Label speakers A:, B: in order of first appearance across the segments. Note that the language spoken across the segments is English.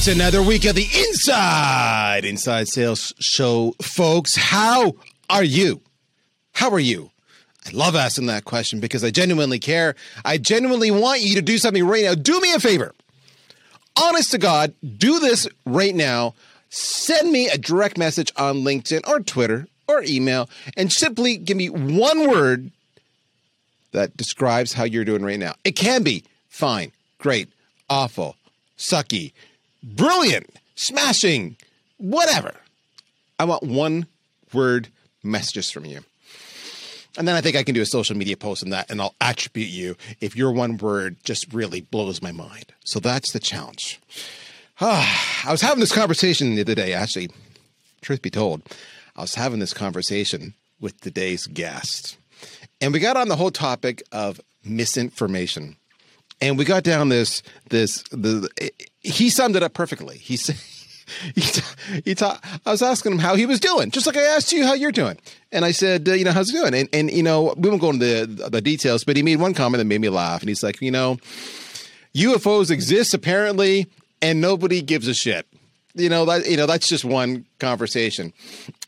A: It's another week of the Inside Inside Sales Show, folks. How are you? How are you? I love asking that question because I genuinely care. I genuinely want you to do something right now. Do me a favor. Honest to God, do this right now. Send me a direct message on LinkedIn or Twitter or email and simply give me one word that describes how you're doing right now. It can be fine, great, awful, sucky, brilliant, smashing, whatever. I want one word messages from you. And then I think I can do a social media post on that and I'll attribute you if your one word just really blows my mind. So that's the challenge. I was having this conversation the other day, actually, truth be told, I was having this conversation with today's guest. And we got on the whole topic of misinformation. And we got down this this the he summed it up perfectly. He said he, he ta- I was asking him how he was doing, just like I asked you how you're doing. And I said, uh, you know, how's it doing? And, and, you know, we won't go into the, the details, but he made one comment that made me laugh. And he's like, you know, UFOs exist apparently, and nobody gives a shit. You know, that, you know, that's just one conversation.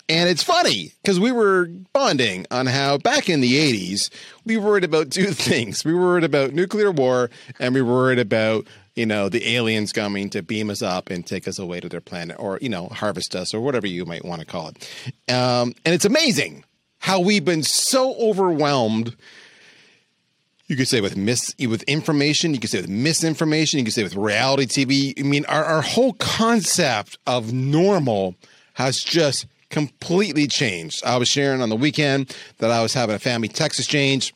A: And it's funny because we were bonding on how back in the 80s, we worried about two things. We worried about nuclear war and we worried about, you know, the aliens coming to beam us up and take us away to their planet or, you know, harvest us or whatever you might want to call it. Um, and it's amazing how we've been so overwhelmed you could say with mis with information, you could say with misinformation, you could say with reality TV. I mean, our, our whole concept of normal has just completely changed. I was sharing on the weekend that I was having a family text exchange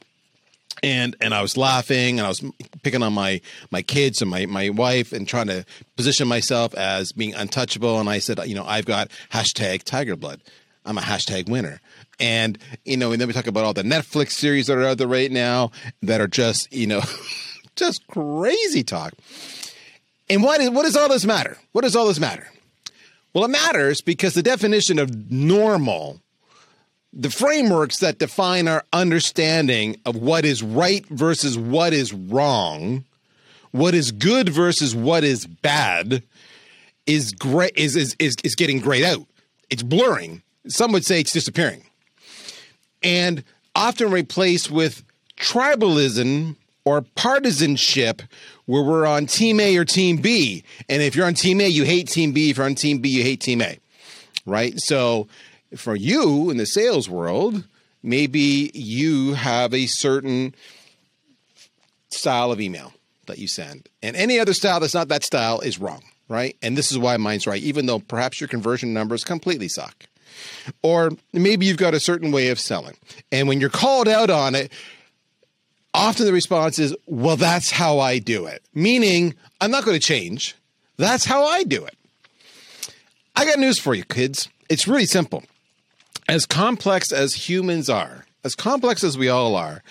A: and and I was laughing and I was picking on my my kids and my my wife and trying to position myself as being untouchable. And I said, you know, I've got hashtag Tiger Blood. I'm a hashtag winner. And you know, and then we talk about all the Netflix series that are out there right now that are just you know, just crazy talk. And what is what does all this matter? What does all this matter? Well, it matters because the definition of normal, the frameworks that define our understanding of what is right versus what is wrong, what is good versus what is bad, is great is is is, is getting grayed out. It's blurring. Some would say it's disappearing. And often replaced with tribalism or partisanship where we're on team A or team B. And if you're on team A, you hate team B. If you're on team B, you hate team A. Right? So for you in the sales world, maybe you have a certain style of email that you send. And any other style that's not that style is wrong, right? And this is why mine's right, even though perhaps your conversion numbers completely suck. Or maybe you've got a certain way of selling. And when you're called out on it, often the response is, well, that's how I do it. Meaning, I'm not going to change. That's how I do it. I got news for you, kids. It's really simple. As complex as humans are, as complex as we all are,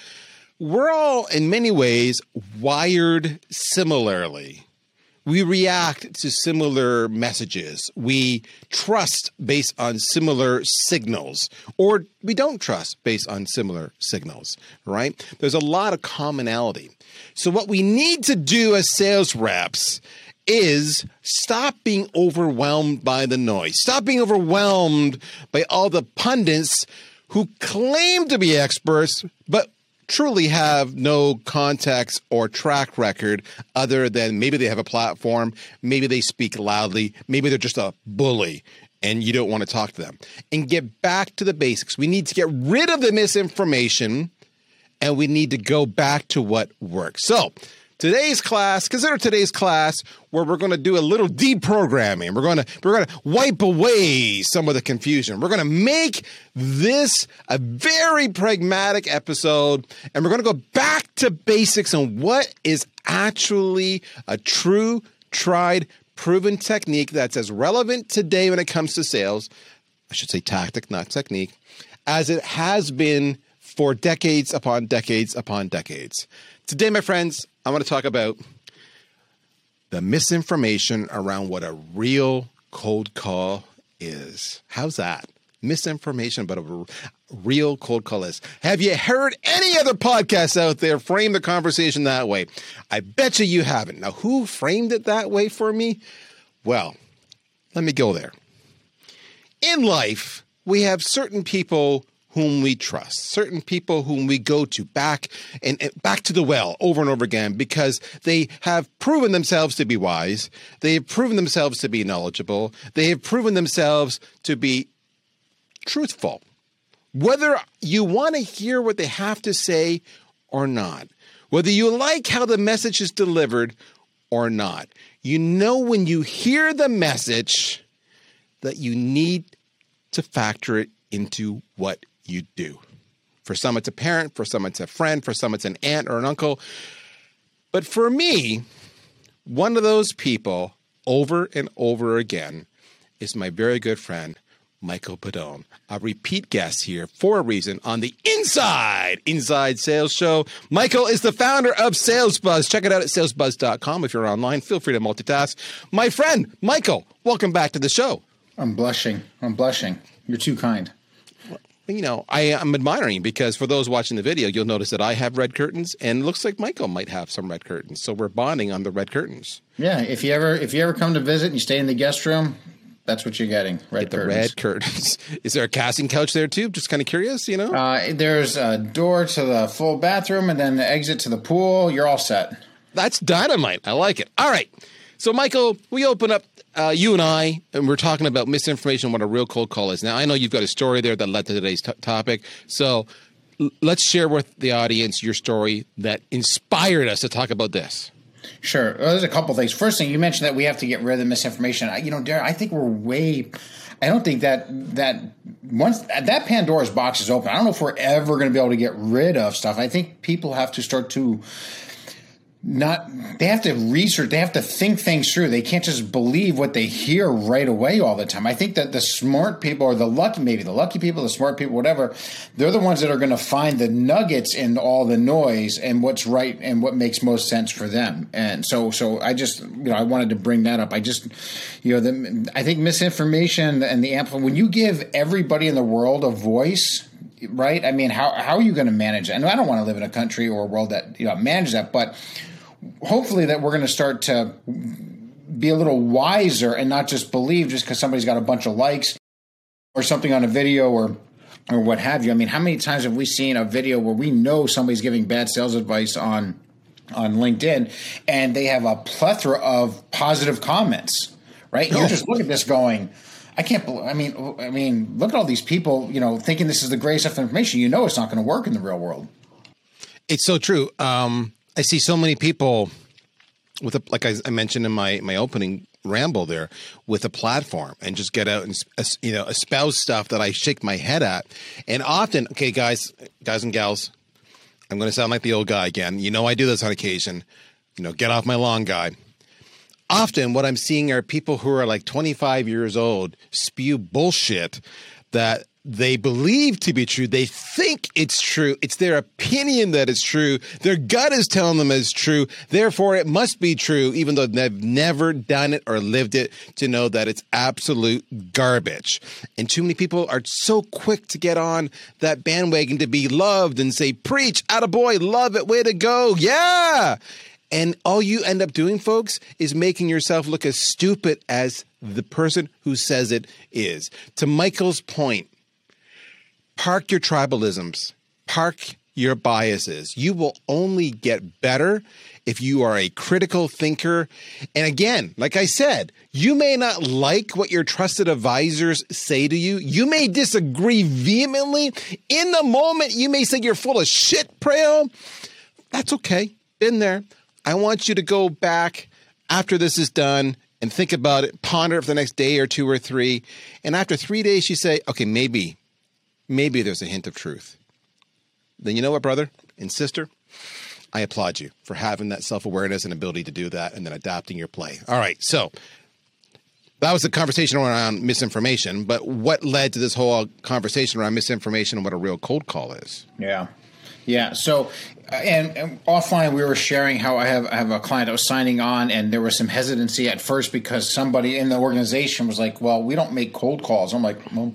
A: we're all in many ways wired similarly we react to similar messages. We trust based on similar signals, or we don't trust based on similar signals, right? There's a lot of commonality. So, what we need to do as sales reps is stop being overwhelmed by the noise, stop being overwhelmed by all the pundits who claim to be experts, but truly have no context or track record other than maybe they have a platform, maybe they speak loudly, maybe they're just a bully and you don't want to talk to them. And get back to the basics. We need to get rid of the misinformation and we need to go back to what works. So, today's class, consider today's class where we're going to do a little deprogramming. We're going to we're going to wipe away some of the confusion. We're going to make this a very pragmatic episode and we're going to go back to basics on what is actually a true tried proven technique that's as relevant today when it comes to sales. I should say tactic, not technique, as it has been for decades upon decades upon decades. Today, my friends, I want to talk about the misinformation around what a real cold call is. How's that? Misinformation about a real cold call is. Have you heard any other podcasts out there frame the conversation that way? I bet you you haven't. Now, who framed it that way for me? Well, let me go there. In life, we have certain people whom we trust, certain people whom we go to back and, and, back to the well over and over again because they have proven themselves to be wise, they have proven themselves to be knowledgeable, they have proven themselves to be truthful. Whether you want to hear what they have to say or not, whether you like how the message is delivered or not, you know when you hear the message that you need to factor it into what you do. For some, it's a parent, for some, it's a friend, for some, it's an aunt or an uncle. But for me, one of those people over and over again is my very good friend, Michael Pedone, a repeat guest here for a reason on the Inside Inside Sales Show. Michael is the founder of Sales Buzz. Check it out at salesbuzz.com. If you're online, feel free to multitask. My friend, Michael, welcome back to the show.
B: I'm blushing. I'm blushing. You're too kind
A: you know, I am admiring because for those watching the video, you'll notice that I have red curtains, and it looks like Michael might have some red curtains. So we're bonding on the red curtains.
B: Yeah, if you ever if you ever come to visit and you stay in the guest room, that's what you're getting. Red
A: Get the red curtains. Is there a casting couch there too? Just kind of curious, you know.
B: Uh, there's a door to the full bathroom, and then the exit to the pool. You're all set.
A: That's dynamite. I like it. All right. So, Michael, we open up uh, you and I, and we're talking about misinformation, what a real cold call is. Now, I know you've got a story there that led to today's t- topic. So, l- let's share with the audience your story that inspired us to talk about this.
B: Sure. Well, there's a couple things. First thing, you mentioned that we have to get rid of the misinformation. I, you know, Darren, I think we're way. I don't think that that once that Pandora's box is open, I don't know if we're ever going to be able to get rid of stuff. I think people have to start to not they have to research they have to think things through. They can't just believe what they hear right away all the time. I think that the smart people or the lucky maybe the lucky people the smart people whatever they're the ones that are going to find the nuggets in all the noise and what's right and what makes most sense for them. And so so i just you know i wanted to bring that up. I just you know the, i think misinformation and the amplify when you give everybody in the world a voice right? I mean how, how are you going to manage that and i don't want to live in a country or a world that you know manages that but hopefully that we're going to start to be a little wiser and not just believe just because somebody's got a bunch of likes or something on a video or or what have you. I mean, how many times have we seen a video where we know somebody's giving bad sales advice on on LinkedIn and they have a plethora of positive comments, right? You just look at this going, I can't believe. I mean, I mean, look at all these people, you know, thinking this is the greatest stuff information. You know, it's not going to work in the real world.
A: It's so true. Um, I see so many people with a, like I, I mentioned in my my opening ramble there with a platform and just get out and you know espouse stuff that I shake my head at. And often, okay, guys, guys and gals, I'm going to sound like the old guy again. You know, I do this on occasion. You know, get off my lawn, guy. Often, what I'm seeing are people who are like 25 years old spew bullshit that they believe to be true. They think it's true. It's their opinion that it's true. Their gut is telling them it's true. Therefore, it must be true, even though they've never done it or lived it to know that it's absolute garbage. And too many people are so quick to get on that bandwagon to be loved and say, preach, attaboy, love it, way to go. Yeah. And all you end up doing, folks, is making yourself look as stupid as the person who says it is. To Michael's point, Park your tribalisms, park your biases. You will only get better if you are a critical thinker. And again, like I said, you may not like what your trusted advisors say to you. You may disagree vehemently. In the moment, you may say you're full of shit, Praill. That's okay. Been there. I want you to go back after this is done and think about it, ponder it for the next day or two or three. And after three days, you say, okay, maybe maybe there's a hint of truth. Then you know what, brother and sister? I applaud you for having that self awareness and ability to do that and then adapting your play. All right. So that was the conversation around misinformation. But what led to this whole conversation around misinformation and what a real cold call is?
B: Yeah. Yeah. So, uh, and, and, offline, we were sharing how I have I have a client that was signing on, and there was some hesitancy at first because somebody in the organization was like, "Well, we don't make cold calls." I'm like, "Well."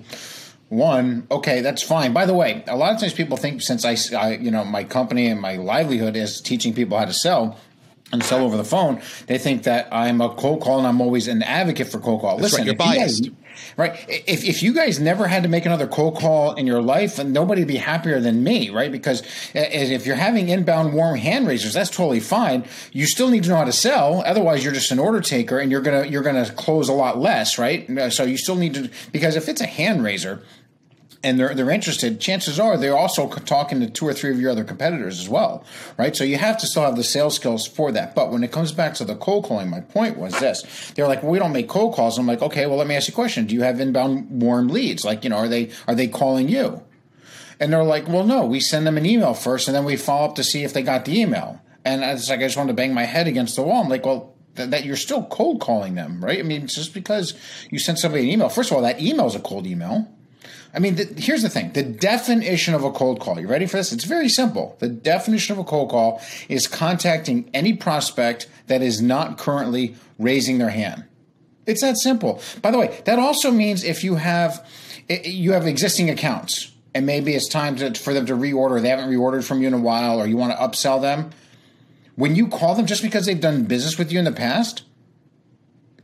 B: One okay that's fine by the way a lot of times people think since I, I, you know my company and my livelihood is teaching people how to sell and sell over the phone, they think that I'm a cold call and I'm always an advocate for cold call.
A: That's
B: Listen,
A: right, you're
B: if you guys-
A: biased.
B: right? If, if you guys never had to make another cold call in your life, then nobody would be happier than me, right? Because uh, if you're having inbound warm hand raisers, that's totally fine. You still need to know how to sell. Otherwise, you're just an order taker, and you're gonna you're gonna close a lot less, right? So you still need to because if it's a hand raiser and they're they're interested, chances are they're also talking to two or three of your other competitors as well, right? So you have to still have the sales skills for that. But when it comes back to the cold calling, my point was this: they're like, well, we don't make cold calls. I'm like, okay, well, let me ask you a question: Do you have inbound warm leads? Like, you know, are they are they calling you? And they're like, well, no, we send them an email first, and then we follow up to see if they got the email. And it's like I just wanted to bang my head against the wall. I'm like, well. That you're still cold calling them, right? I mean, just because you sent somebody an email. First of all, that email is a cold email. I mean, the, here's the thing the definition of a cold call. You ready for this? It's very simple. The definition of a cold call is contacting any prospect that is not currently raising their hand. It's that simple. By the way, that also means if you have you have existing accounts and maybe it's time to, for them to reorder, they haven't reordered from you in a while, or you want to upsell them. When you call them just because they've done business with you in the past,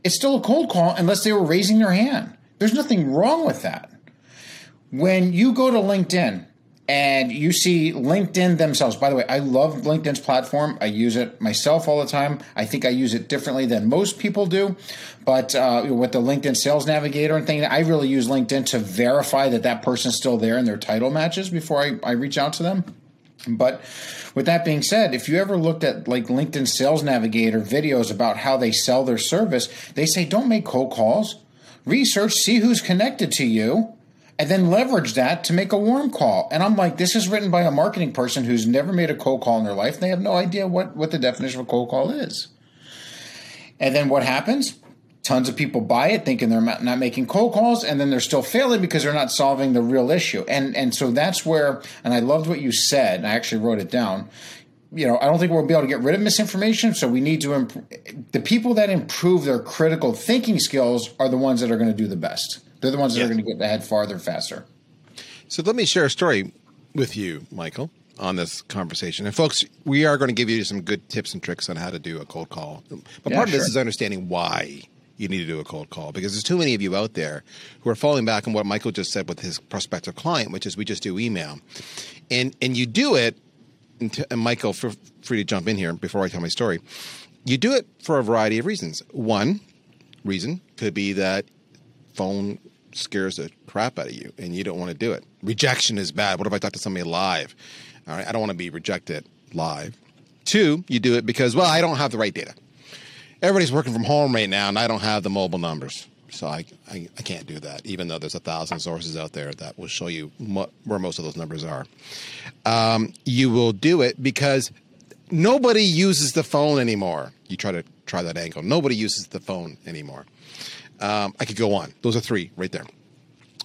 B: it's still a cold call unless they were raising their hand. There's nothing wrong with that when you go to LinkedIn and you see LinkedIn themselves, by the way, I love LinkedIn's platform. I use it myself all the time. I think I use it differently than most people do. But uh, with the LinkedIn Sales Navigator and thing, I really use LinkedIn to verify that that person's still there and their title matches before I, I reach out to them. But with that being said, if you ever looked at like LinkedIn Sales Navigator videos about how they sell their service, they say don't make cold calls. Research, see who's connected to you, and then leverage that to make a warm call. And I'm like, this is written by a marketing person who's never made a cold call in their life. They have no idea what, what the definition of a cold call is. And then what happens? Tons of people buy it thinking they're not making cold calls, and then they're still failing because they're not solving the real issue. And and so that's where, and I loved what you said, I actually wrote it down. You know, I don't think we'll be able to get rid of misinformation, so we need to improve. The people that improve their critical thinking skills are the ones that are going to do the best. They're the ones that
A: Yeah.
B: are going to get ahead farther, faster.
A: So let me share a story with you, Michael, on this conversation. And folks, we are going to give you some good tips and tricks on how to do a cold call. But
B: Yeah,
A: part of this is understanding why you need to do a cold call because there's too many of you out there who are falling back on what Michael just said with his prospective client, which is we just do email. And and you do it and, t- and Michael, feel free to jump in here before I tell my story. You do it for a variety of reasons. One reason could be that phone scares the crap out of you and you don't want to do it. Rejection is bad. What if I talk to somebody live? All right, I don't want to be rejected live. Two, you do it because, well, I don't have the right data. Everybody's working from home right now and I don't have the mobile numbers. So I, I, I can't do that, even though there's a thousand sources out there that will show you mo- where most of those numbers are. Um, you will do it because nobody uses the phone anymore. You try to try that angle. Nobody uses the phone anymore. Um, I could go on. Those are three right there.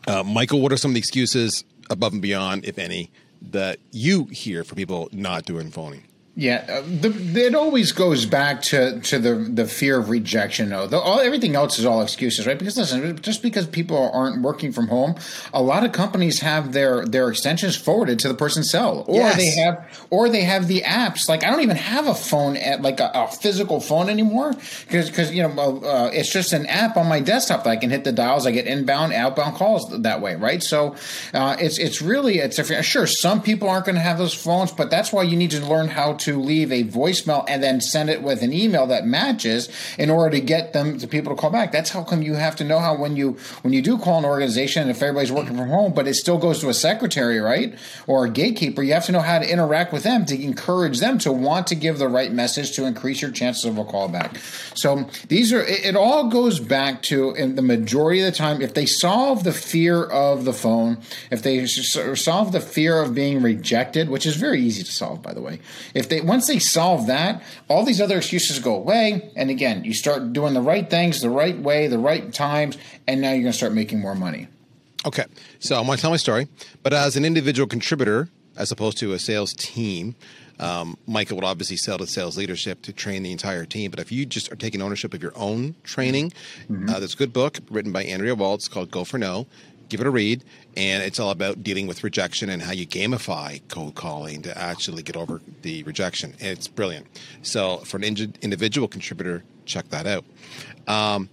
A: Uh, Michael, what are some of the excuses above and beyond, if any, that you hear for people not doing phoning?
B: Yeah, uh, the, it always goes back to, to the the fear of rejection. Though the, all everything else is all excuses, right? Because listen, just because people aren't working from home, a lot of companies have their their extensions forwarded to the person's cell, or
A: Yes.
B: they have or they have the apps. Like I don't even have a phone at like a, a physical phone anymore because because you know uh, it's just an app on my desktop that I can hit the dials. I get inbound, outbound calls that way, right? So uh, it's it's really it's a, sure some people aren't going to have those phones, but that's why you need to learn how to leave a voicemail and then send it with an email that matches in order to get them to people to call back. That's how come you have to know how when you when you do call an organization, and if everybody's working from home, but it still goes to a secretary, right, or a gatekeeper, you have to know how to interact with them to encourage them to want to give the right message to increase your chances of a callback. So these are it, it all goes back to in the majority of the time if they solve the fear of the phone, if they solve the fear of being rejected, which is very easy to solve by the way. If they once they solve that, all these other excuses go away and again, you start doing the right things the right way, the right times, and now you're going to start making more money.
A: Okay, so I'm going to tell my story, but as an individual contributor, as opposed to a sales team, um, Michael would obviously sell to sales leadership to train the entire team. But if you just are taking ownership of your own training, uh, there's a good book written by Andrea Waltz called "Go for No." Give it a read. And it's all about dealing with rejection and how you gamify cold calling to actually get over the rejection. It's brilliant. So for an individual contributor, check that out. Um,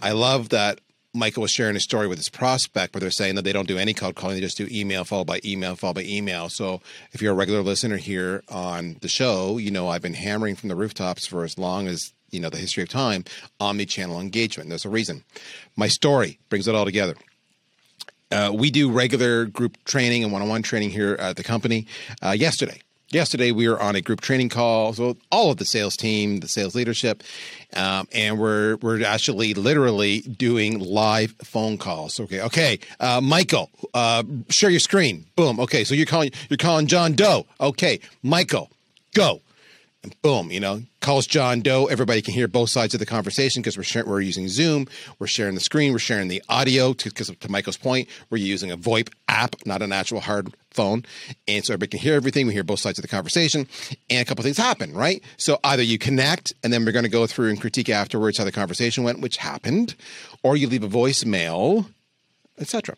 A: I love that Michael was sharing a story with his prospect where they're saying that they don't do any cold calling, they just do email followed by email followed by email. So if you're a regular listener here on the show, you know I've been hammering from the rooftops for as long as you know the history of time omni-channel engagement. There's a reason. My story brings it all together. Uh, we do regular group training and one-on-one training here at the company. Uh, yesterday, yesterday we were on a group training call so all of the sales team the sales leadership um, and we're we're actually literally doing live phone calls. Okay okay uh, michael uh, share your screen. Boom okay so you're calling you're calling john doe. Okay michael go boom, you know, calls John Doe. Everybody can hear both sides of the conversation because we're sharing, we're using Zoom, we're sharing the screen, we're sharing the audio. Because to, to, Michael's point, we're using a VoIP app, not an actual hard phone, and so everybody can hear everything. We hear both sides of the conversation, and a couple things happen, right? So either you connect, and then we're going to go through and critique afterwards how the conversation went, which happened, or you leave a voicemail etc.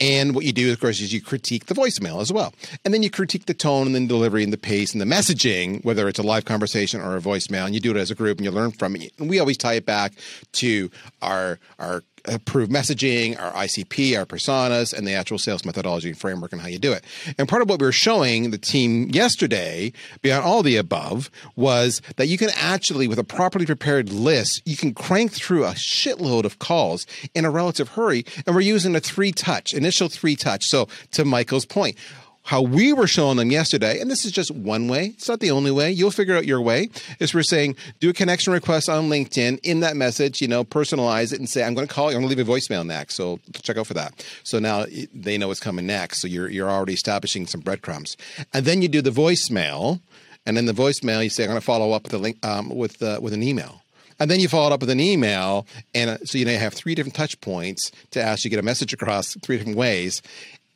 A: And what you do, of course, is you critique the voicemail as well. And then you critique the tone and the delivery and the pace and the messaging, whether it's a live conversation or a voicemail, and you do it as a group and you learn from it. And we always tie it back to our our approved messaging, our ICP, our personas, and the actual sales methodology and framework and how you do it. And part of what we were showing the team yesterday, beyond all the above, was that you can actually, with a properly prepared list, you can crank through a shitload of calls in a relative hurry. And we're using a three touch, initial three touch. So to Michael's point, how we were showing them yesterday, and this is just one way, it's not the only way. You'll figure out your way. Is we're saying do a connection request on LinkedIn in that message, you know, personalize it and say, I'm going to call you, I'm going to leave a voicemail next. So check out for that. So now they know what's coming next. So you're, you're already establishing some breadcrumbs. And then you do the voicemail. And then the voicemail, you say, I'm going to follow up with a link, um, with, uh, with an email. And then you follow it up with an email. And uh, so you you have three different touch points to actually get a message across three different ways.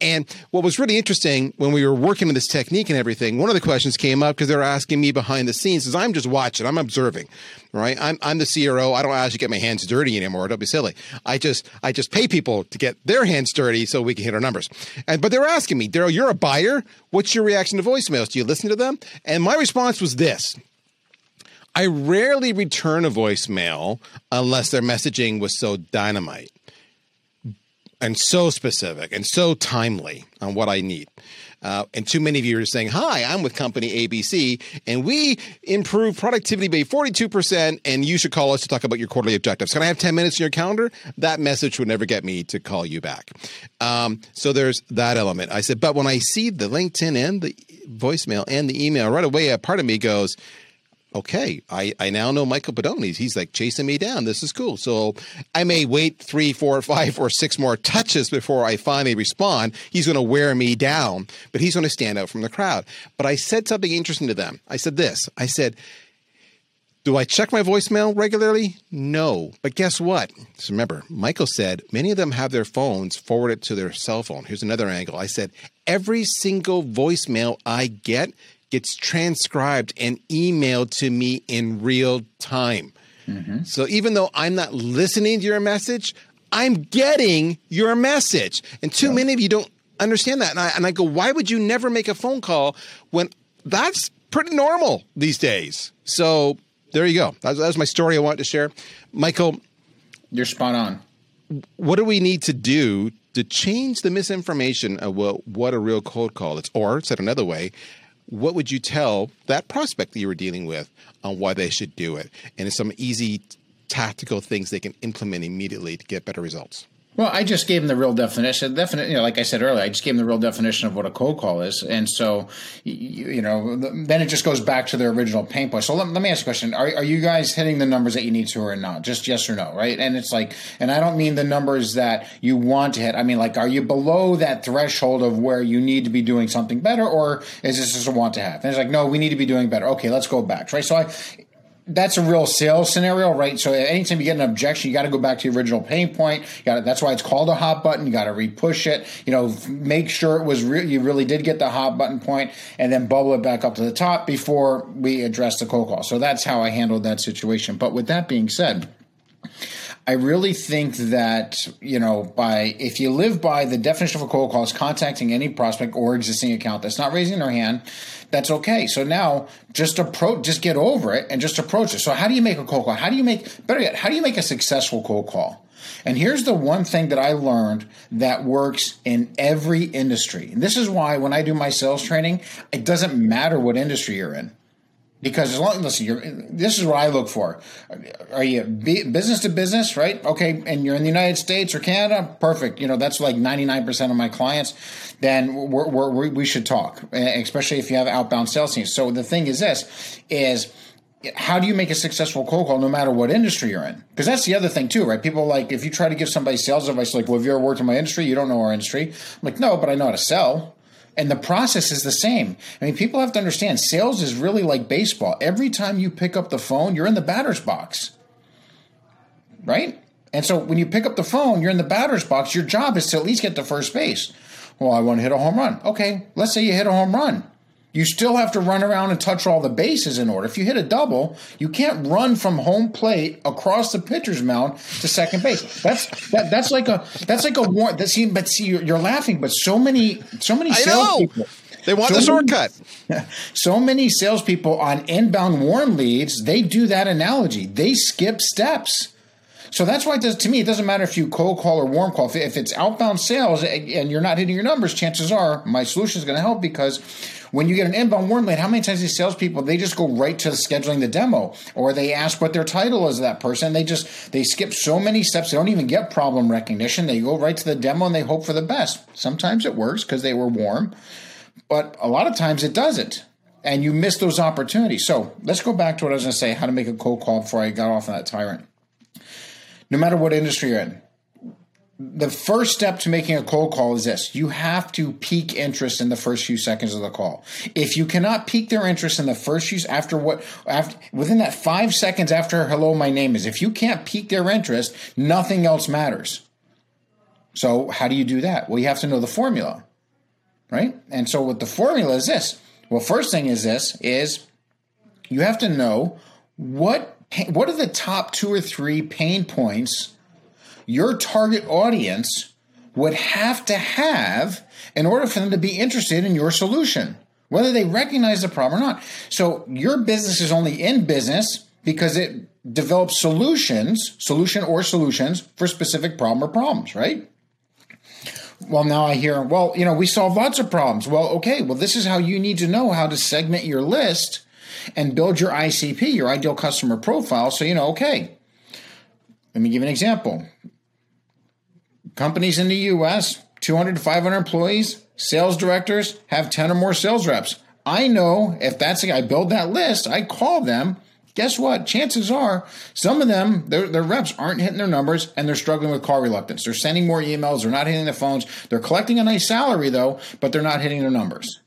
A: And what was really interesting when we were working with this technique and everything, one of the questions came up because they were asking me behind the scenes, is I'm just watching, I'm observing, right? I'm, I'm the CRO. I don't actually get my hands dirty anymore. Don't be silly. I just I just pay people to get their hands dirty so we can hit our numbers. And but they were asking me, Darryl, you're a buyer. What's your reaction to voicemails? Do you listen to them? And my response was this. I rarely return a voicemail unless their messaging was so dynamite and so specific and so timely on what I need. Uh, and too many of you are saying, Hi, I'm with company ABC, and we improve productivity by 42%, and you should call us to talk about your quarterly objectives. Can I have 10 minutes in your calendar? That message would never get me to call you back. Um, so there's that element. I said, But when I see the LinkedIn and the voicemail and the email, right away, a part of me goes, okay, I, I now know Michael Pedone. He's like chasing me down. This is cool. So I may wait three, four, five, or six more touches before I finally respond. He's going to wear me down, but he's going to stand out from the crowd. But I said something interesting to them. I said this I said, do I check my voicemail regularly? No. But guess what? Remember, Michael said many of them have their phones forwarded to their cell phone. Here's another angle. I said, every single voicemail I get gets transcribed and emailed to me in real time. Mm-hmm. So even though I'm not listening to your message, I'm getting your message. And too yeah. many of you don't understand that. And I, and I go, why would you never make a phone call when that's pretty normal these days? So there you go. That, that was my story I wanted to share. Michael,
B: you're spot on.
A: What do we need to do to change the misinformation of what, what a real cold call is? Or, said another way, what would you tell that prospect that you were dealing with on why they should do it? And some easy tactical things they can implement immediately to get better results.
B: Well, I just gave them the real definition. Definite, you know, like I said earlier, I just gave them the real definition of what a cold call is, and so, you, you know, then it just goes back to their original pain point. So let, let me ask a question: are, are you guys hitting the numbers that you need to, or not? Just yes or no, right? And it's like, and I don't mean the numbers that you want to hit. I mean, like, are you below that threshold of where you need to be doing something better, or is this just a want to have? And it's like, no, we need to be doing better. Okay, let's go back, right? So I, that's a real sales scenario, right? So anytime you get an objection, you got to go back to the original pain point. Got that's why it's called a hot button. You got to repush it. You know, make sure it was re- you really did get the hot button point, and then bubble it back up to the top before we address the cold call. So that's how I handled that situation. But with that being said. I really think that, you know, by if you live by the definition of a cold call is contacting any prospect or existing account that's not raising their hand, that's okay. So now just approach, just get over it and just approach it. So how do you make a cold call? How do you make, better yet, how do you make a successful cold call? And here's the one thing that I learned that works in every industry. And this is why when I do my sales training, it doesn't matter what industry you're in. Because as long listen, you're, this is what I look for. Are you business to business, right? Okay, and you're in the United States or Canada, perfect. You know that's like 99% of my clients. Then we're, we're, we should talk, especially if you have outbound sales teams. So the thing is this: is how do you make a successful cold call no matter what industry you're in? Because that's the other thing too, right? People like if you try to give somebody sales advice, like, "Well, have you ever worked in my industry? You don't know our industry." I'm like, "No, but I know how to sell." And the process is the same. I mean, people have to understand sales is really like baseball. Every time you pick up the phone, you're in the batter's box, right? And so when you pick up the phone, you're in the batter's box. Your job is to at least get to first base. Well, I want to hit a home run. Okay, let's say you hit a home run you still have to run around and touch all the bases in order. If you hit a double, you can't run from home plate across the pitcher's mound to second base. That's that, that's like a that's like a warrant. That see, but see, you're, you're laughing, but so many so many salespeople.
A: They want so the shortcut.
B: Many, so many salespeople on inbound warm leads, they do that analogy. They skip steps. So that's why it does, to me, it doesn't matter if you cold call or warm call. If it's outbound sales and you're not hitting your numbers, chances are my solution is going to help because when you get an inbound warm lead, how many times these salespeople they just go right to scheduling the demo, or they ask what their title is that person. They just they skip so many steps. They don't even get problem recognition. They go right to the demo and they hope for the best. Sometimes it works because they were warm, but a lot of times it doesn't and you miss those opportunities. So let's go back to what I was going to say how to make a cold call before I got off on that tyrant. No matter what industry you're in, the first step to making a cold call is this. You have to pique interest in the first few seconds of the call. If you cannot pique their interest in the first few after what after within that five seconds after hello my name is if you can't pique their interest nothing else matters. So how do you do that? Well you have to know the formula right? And so what the formula is this. Well first thing is this is you have to know what what are the top two or three pain points your target audience would have to have in order for them to be interested in your solution, whether they recognize the problem or not. So your business is only in business because it develops solutions, solution or solutions for specific problem or problems, right? Well, now I hear, well, you know, we solve lots of problems. Well, okay, well, this is how you need to know how to segment your list and build your ICP, your ideal customer profile. So, you know, okay, let me give an example companies in the US, 200 to 500 employees, sales directors have 10 or more sales reps. I know if that's the guy, I build that list, I call them. Guess what? Chances are some of them, their, their reps aren't hitting their numbers and they're struggling with call reluctance. They're sending more emails, they're not hitting the phones. They're collecting a nice salary though, but they're not hitting their numbers.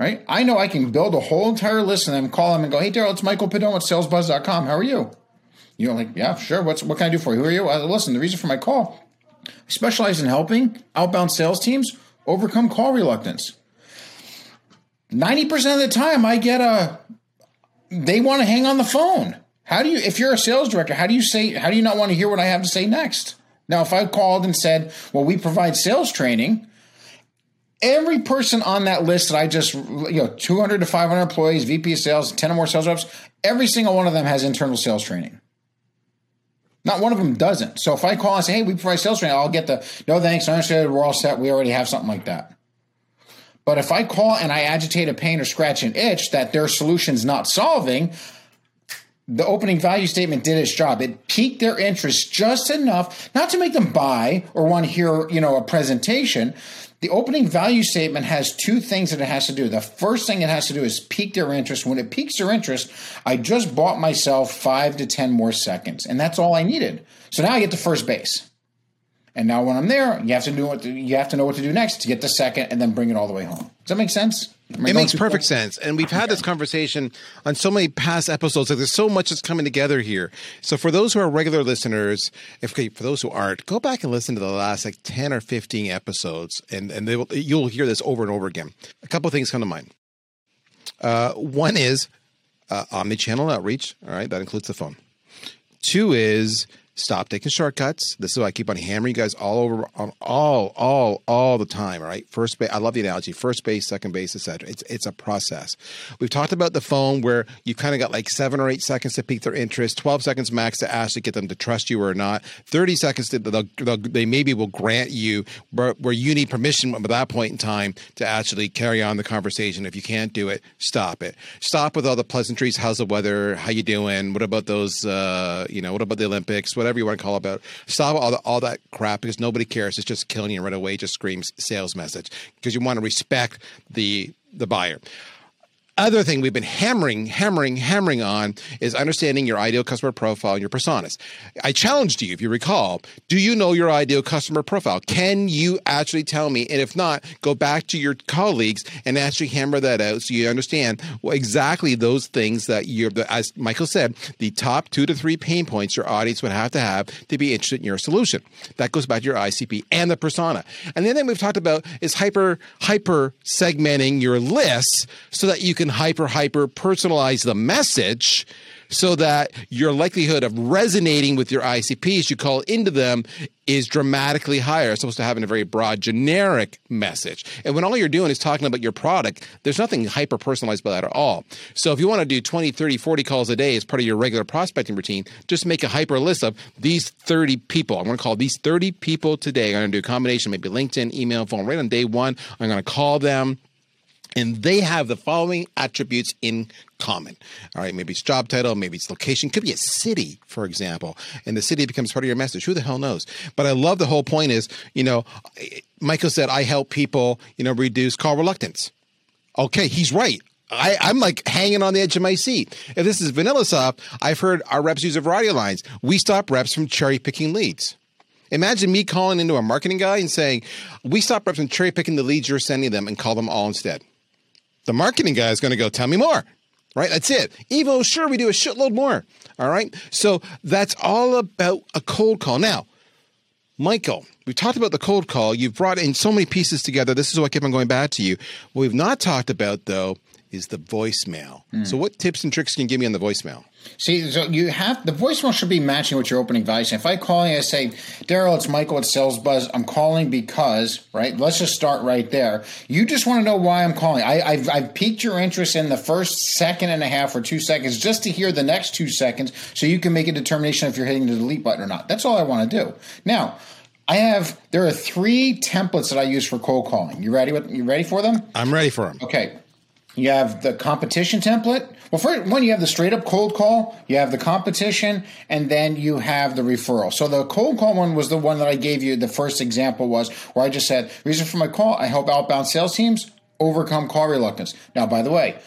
B: Right? I know I can build a whole entire list and them, call them and go, hey, Darryl, it's Michael Pedone at salesbuzz.com. How are you? You're like, yeah, sure. What's what can I do for you? Who are you? Uh, listen, the reason for my call I specialize in helping outbound sales teams overcome call reluctance. 90% of the time, I get a, they want to hang on the phone. How do you, if you're a sales director, how do you say, how do you not want to hear what I have to say next? Now, if I called and said, well, we provide sales training, every person on that list that I just, you know, 200 to 500 employees, VP of sales, 10 or more sales reps, every single one of them has internal sales training. Not one of them doesn't. So if I call and say, hey, we provide sales training, I'll get the no thanks, I'm interested, we're all set, we already have something like that. But if I call and I agitate a pain or scratch an itch that their solution's not solving, the opening value statement did its job. It piqued their interest just enough, not to make them buy or want to hear, you know, a presentation, the opening value statement has two things that it has to do. The first thing it has to do is pique their interest. When it piques their interest, I just bought myself five to 10 more seconds, and that's all I needed. So now I get to first base. And now when I'm there, you have to do what you have to know what to do next to get to second and then bring it all the way home. Does that make sense?
A: It makes perfect sense. And we've had this conversation on so many past episodes. Like there's so much that's coming together here. So for those who are regular listeners, if for those who aren't, go back and listen to the last like 10 or 15 episodes and, and will, you'll hear this over and over again. A couple of things come to mind. Uh, one is uh, omni-channel outreach. All right. That includes the phone. Two is Stop taking shortcuts. This is why I keep on hammering you guys all over on all, all, all the time. All right. First base. I love the analogy. First base, second base, etc. It's it's a process. We've talked about the phone where you kind of got like seven or eight seconds to pique their interest, twelve seconds max to actually get them to trust you or not, thirty seconds to they'll, they'll, they maybe will grant you where, where you need permission at that point in time to actually carry on the conversation. If you can't do it, stop it. Stop with all the pleasantries. How's the weather? How you doing? What about those? Uh, you know, what about the Olympics? Whatever you want to call about. Stop all the, all that crap because nobody cares. It's just killing you right away. Just screams sales message because you want to respect the the buyer other thing we've been hammering, hammering, hammering on is understanding your ideal customer profile and your personas. I challenged you, if you recall, do you know your ideal customer profile? Can you actually tell me? And if not, go back to your colleagues and actually hammer that out so you understand exactly those things that you're, as Michael said, the top two to three pain points your audience would have to have to be interested in your solution. That goes back to your ICP and the persona. And the other thing we've talked about is hyper, hyper segmenting your lists so that you can hyper, hyper personalize the message so that your likelihood of resonating with your ICPs you call into them is dramatically higher. It's supposed to having a very broad, generic message. And when all you're doing is talking about your product, there's nothing hyper personalized about that at all. So if you want to do 20, 30, 40 calls a day as part of your regular prospecting routine, just make a hyper list of these 30 people. I'm going to call these 30 people today. I'm going to do a combination, maybe LinkedIn, email, phone, right on day one. I'm going to call them and they have the following attributes in common. All right, maybe it's job title, maybe it's location, could be a city, for example, and the city becomes part of your message. Who the hell knows? But I love the whole point is, you know, Michael said, I help people, you know, reduce call reluctance. Okay, he's right. I, am like hanging on the edge of my seat. If this is VanillaSoft, I've heard our reps use a variety of lines. We stop reps from cherry picking leads. Imagine me calling into a marketing guy and saying, We stop reps from cherry picking the leads you're sending them and call them all instead the marketing guy is going to go, tell me more. Right? That's it. Evo, sure, we do a shitload more. All right. So that's all about a cold call. Now, Michael, we've talked about the cold call. You've brought in so many pieces together. This is what I keep on going back to you. What we've not talked about, though, is the voicemail. Mm. So, what tips and tricks can you give me on the voicemail?
B: See, so you have the voicemail should be matching with your opening advice. If I call you, I say, Darryl, it's Michael at Sales Buzz. I'm calling because, right? Let's just start right there. You just want to know why I'm calling. I, I've, I've piqued your interest in the first second and a half or two seconds just to hear the next two seconds so you can make a determination if you're hitting the delete button or not. That's all I want to do. Now, I have there are three templates that I use for cold calling. You ready? With, you ready for them?
A: I'm ready for them.
B: Okay. You have the competition template. Well, first one, you have the straight up cold call, you have the competition, and then you have the referral. So the cold call one was the one that I gave you. The first example was where I just said, reason for my call, I help outbound sales teams overcome call reluctance. Now, by the way,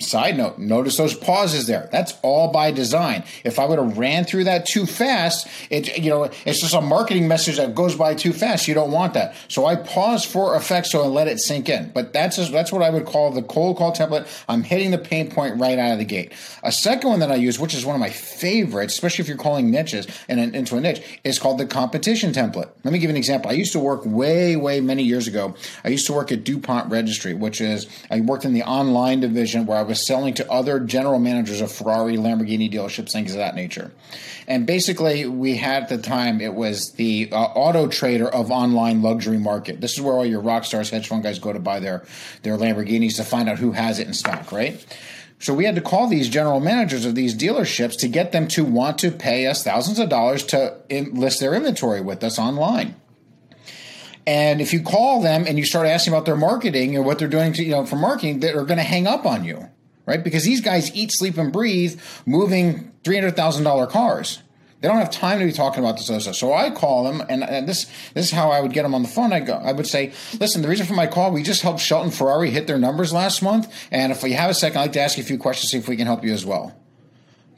B: Side note, notice those pauses there. That's all by design. If I would have ran through that too fast, it you know, it's just a marketing message that goes by too fast. You don't want that. So I pause for effect so I let it sink in. But that's just, that's what I would call the cold call template. I'm hitting the pain point right out of the gate. A second one that I use, which is one of my favorites, especially if you're calling niches and into a niche, is called the competition template. Let me give an example. I used to work way, way many years ago. I used to work at DuPont Registry, which is I worked in the online division where I was selling to other general managers of Ferrari, Lamborghini dealerships, things of that nature. And basically, we had at the time it was the uh, auto trader of online luxury market. This is where all your rock stars, hedge fund guys go to buy their their Lamborghinis to find out who has it in stock, right? So we had to call these general managers of these dealerships to get them to want to pay us thousands of dollars to list their inventory with us online. And if you call them and you start asking about their marketing or what they're doing to, you know, for marketing, they're going to hang up on you right? Because these guys eat, sleep, and breathe moving $300,000 cars. They don't have time to be talking about this other stuff. So I call them, and, and, this this is how I would get them on the phone. I go, I would say, listen, the reason for my call, we just helped Shelton Ferrari hit their numbers last month, and if you have a second, I'd like to ask you a few questions, see if we can help you as well.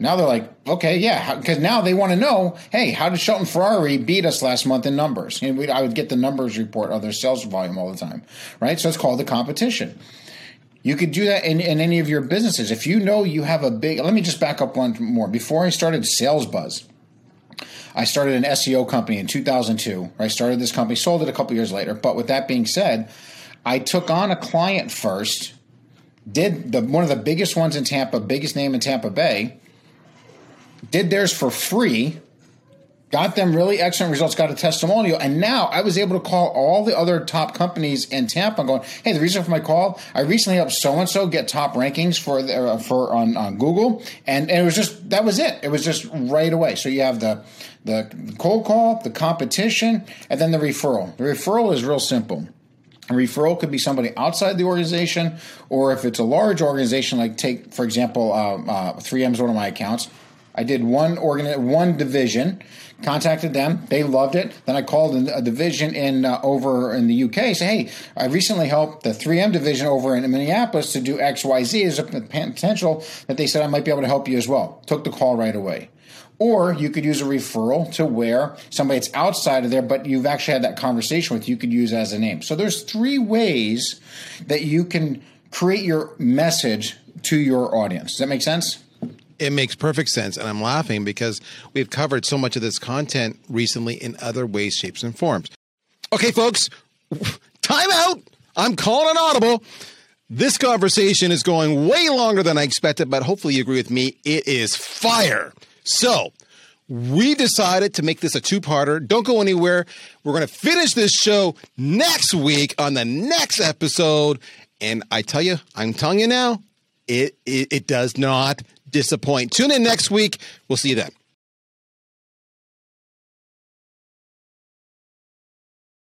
B: Now they're like, okay, yeah, because now they want to know, hey, how did Shelton Ferrari beat us last month in numbers? And I would get the numbers report of their sales volume all the time, right? So it's called the competition. You could do that in, in any of your businesses. If you know you have a big, let me just back up one more. Before I started Sales Buzz, I started an SEO company in 2002. I started this company, sold it a couple years later. But with that being said, I took on a client first, did the one of the biggest ones in Tampa, biggest name in Tampa Bay, did theirs for free, got them really excellent results, got a testimonial, and now I was able to call all the other top companies in Tampa, going, "Hey, the reason for my call, I recently helped so and so get top rankings for the, uh, for on, on Google, and, and it was just that was it. It was just right away. So you have the the cold call, the competition, and then the referral. The referral is real simple. A referral could be somebody outside the organization, or if it's a large organization, like take for example, uh, uh, 3M is one of my accounts. I did one organ, one division, contacted them. They loved it. Then I called a division in uh, over in the UK. Say, hey, I recently helped the 3M division over in Minneapolis to do X, Y, Z. There's a potential that they said I might be able to help you as well. Took the call right away. Or you could use a referral to where somebody that's outside of there, but you've actually had that conversation with, you could use as a name. So there's three ways that you can create your message to your audience. Does that make sense?
A: It makes perfect sense. And I'm laughing because we've covered so much of this content recently in other ways, shapes, and forms. Okay, folks, time out. I'm calling an audible. This conversation is going way longer than I expected, but hopefully you agree with me. It is fire. So we decided to make this a two parter. Don't go anywhere. We're going to finish this show next week on the next episode. And I tell you, I'm telling you now, it, it, it does not disappoint. Tune in next week. We'll see you then.